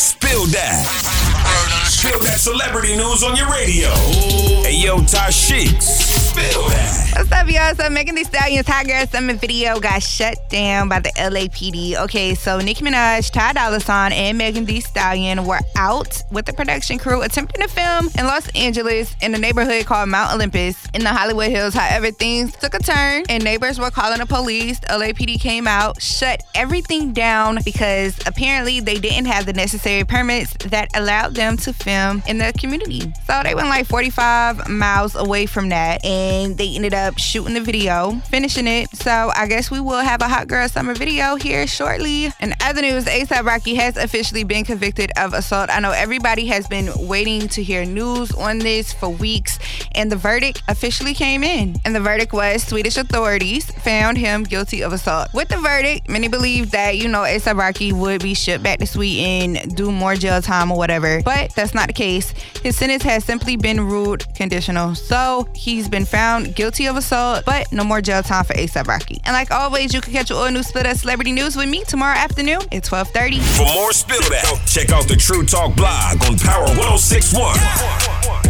Spill that. Spill that celebrity news on your radio. Hey, yo, Tashiks. What's up, y'all? So Megan Thee Stallion's Hot Girl Summer video got shut down by the LAPD. Okay, so Nicki Minaj, Ty Dolla Sign, and Megan Thee Stallion were out with the production crew attempting to film in Los Angeles in a neighborhood called Mount Olympus in the Hollywood Hills. However, things took a turn and neighbors were calling the police. LAPD came out, shut everything down because apparently they didn't have the necessary permits that allowed them to film in the community. So they went like 45 miles away from that and they ended up shooting the video, finishing it. So I guess we will have a Hot Girl Summer video here shortly. And other news, ASAP Rocky has officially been convicted of assault. I know everybody has been waiting to hear news on this for weeks, and the verdict officially came in. And the verdict was Swedish authorities found him guilty of assault. With the verdict, many believe that, you know, ASAP Rocky would be shipped back to Sweden, do more jail time or whatever. But that's not the case. His sentence has simply been ruled conditional. So he's been found guilty of assault, but no more jail time for ASAP Rocky. And like always, you can catch all new split of celebrity news with me tomorrow afternoon at 12:30. For more Spill That, check out the True Talk blog on Power 1061.